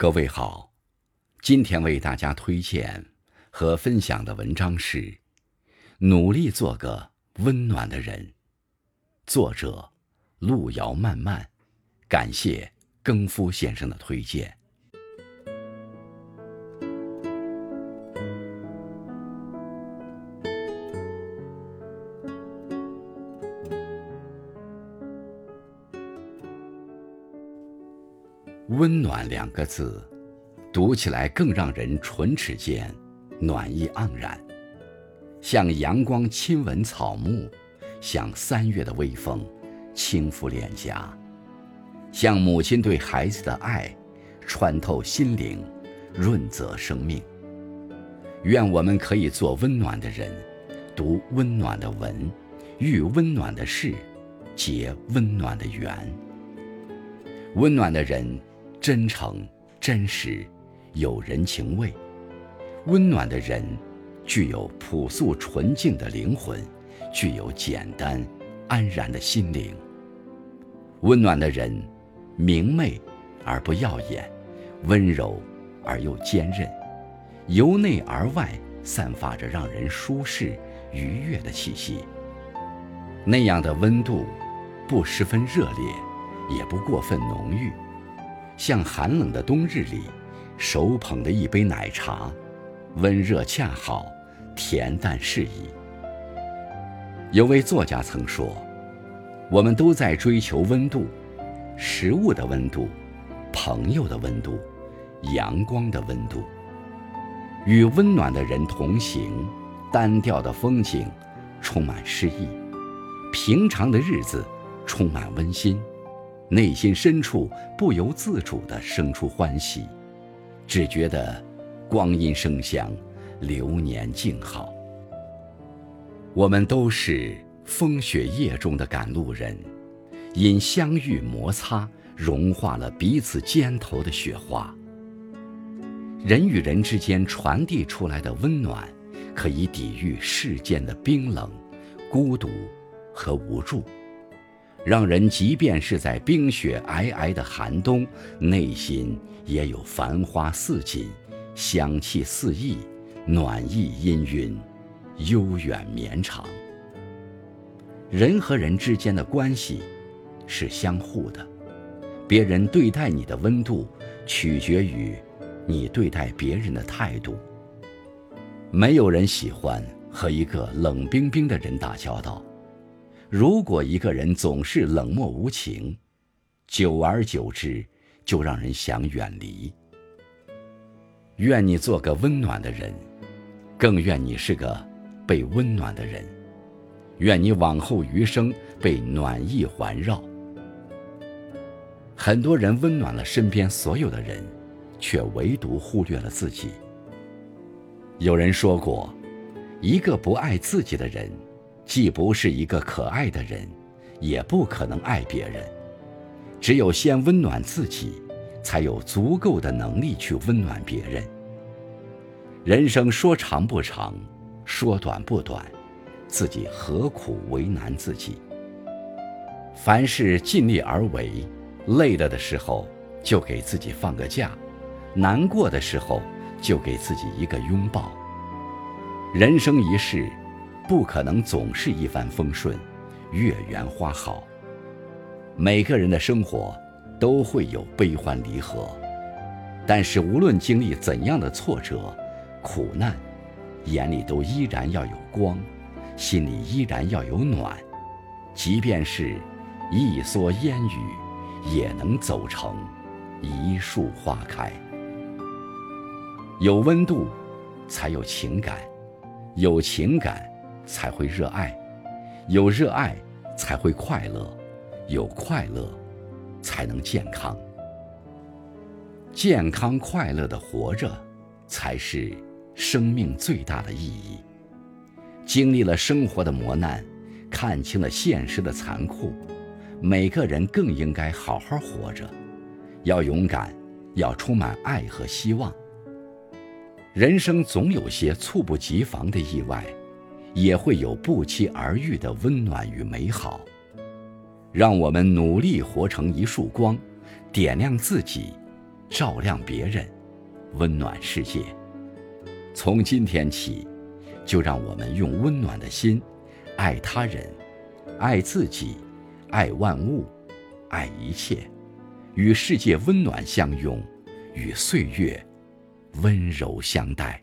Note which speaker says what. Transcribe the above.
Speaker 1: 各位好，今天为大家推荐和分享的文章是《努力做个温暖的人》，作者路遥漫漫，感谢更夫先生的推荐。温暖两个字，读起来更让人唇齿间暖意盎然，像阳光亲吻草木，像三月的微风轻拂脸颊，像母亲对孩子的爱穿透心灵，润泽生命。愿我们可以做温暖的人，读温暖的文，遇温暖的事，结温暖的缘。温暖的人。真诚、真实，有人情味；温暖的人，具有朴素纯净的灵魂，具有简单、安然的心灵。温暖的人，明媚而不耀眼，温柔而又坚韧，由内而外散发着让人舒适、愉悦的气息。那样的温度，不十分热烈，也不过分浓郁。像寒冷的冬日里，手捧的一杯奶茶，温热恰好，恬淡适宜。有位作家曾说：“我们都在追求温度，食物的温度，朋友的温度，阳光的温度。与温暖的人同行，单调的风景充满诗意，平常的日子充满温馨。”内心深处不由自主地生出欢喜，只觉得光阴生香，流年静好。我们都是风雪夜中的赶路人，因相遇摩擦，融化了彼此肩头的雪花。人与人之间传递出来的温暖，可以抵御世间的冰冷、孤独和无助。让人即便是在冰雪皑皑的寒冬，内心也有繁花似锦，香气四溢，暖意氤氲，悠远绵长。人和人之间的关系是相互的，别人对待你的温度，取决于你对待别人的态度。没有人喜欢和一个冷冰冰的人打交道。如果一个人总是冷漠无情，久而久之，就让人想远离。愿你做个温暖的人，更愿你是个被温暖的人。愿你往后余生被暖意环绕。很多人温暖了身边所有的人，却唯独忽略了自己。有人说过，一个不爱自己的人。既不是一个可爱的人，也不可能爱别人。只有先温暖自己，才有足够的能力去温暖别人。人生说长不长，说短不短，自己何苦为难自己？凡事尽力而为，累了的时候就给自己放个假，难过的时候就给自己一个拥抱。人生一世。不可能总是一帆风顺，月圆花好。每个人的生活都会有悲欢离合，但是无论经历怎样的挫折、苦难，眼里都依然要有光，心里依然要有暖。即便是一蓑烟雨，也能走成一树花开。有温度，才有情感；有情感。才会热爱，有热爱才会快乐，有快乐才能健康。健康快乐的活着，才是生命最大的意义。经历了生活的磨难，看清了现实的残酷，每个人更应该好好活着，要勇敢，要充满爱和希望。人生总有些猝不及防的意外。也会有不期而遇的温暖与美好，让我们努力活成一束光，点亮自己，照亮别人，温暖世界。从今天起，就让我们用温暖的心，爱他人，爱自己，爱万物，爱一切，与世界温暖相拥，与岁月温柔相待。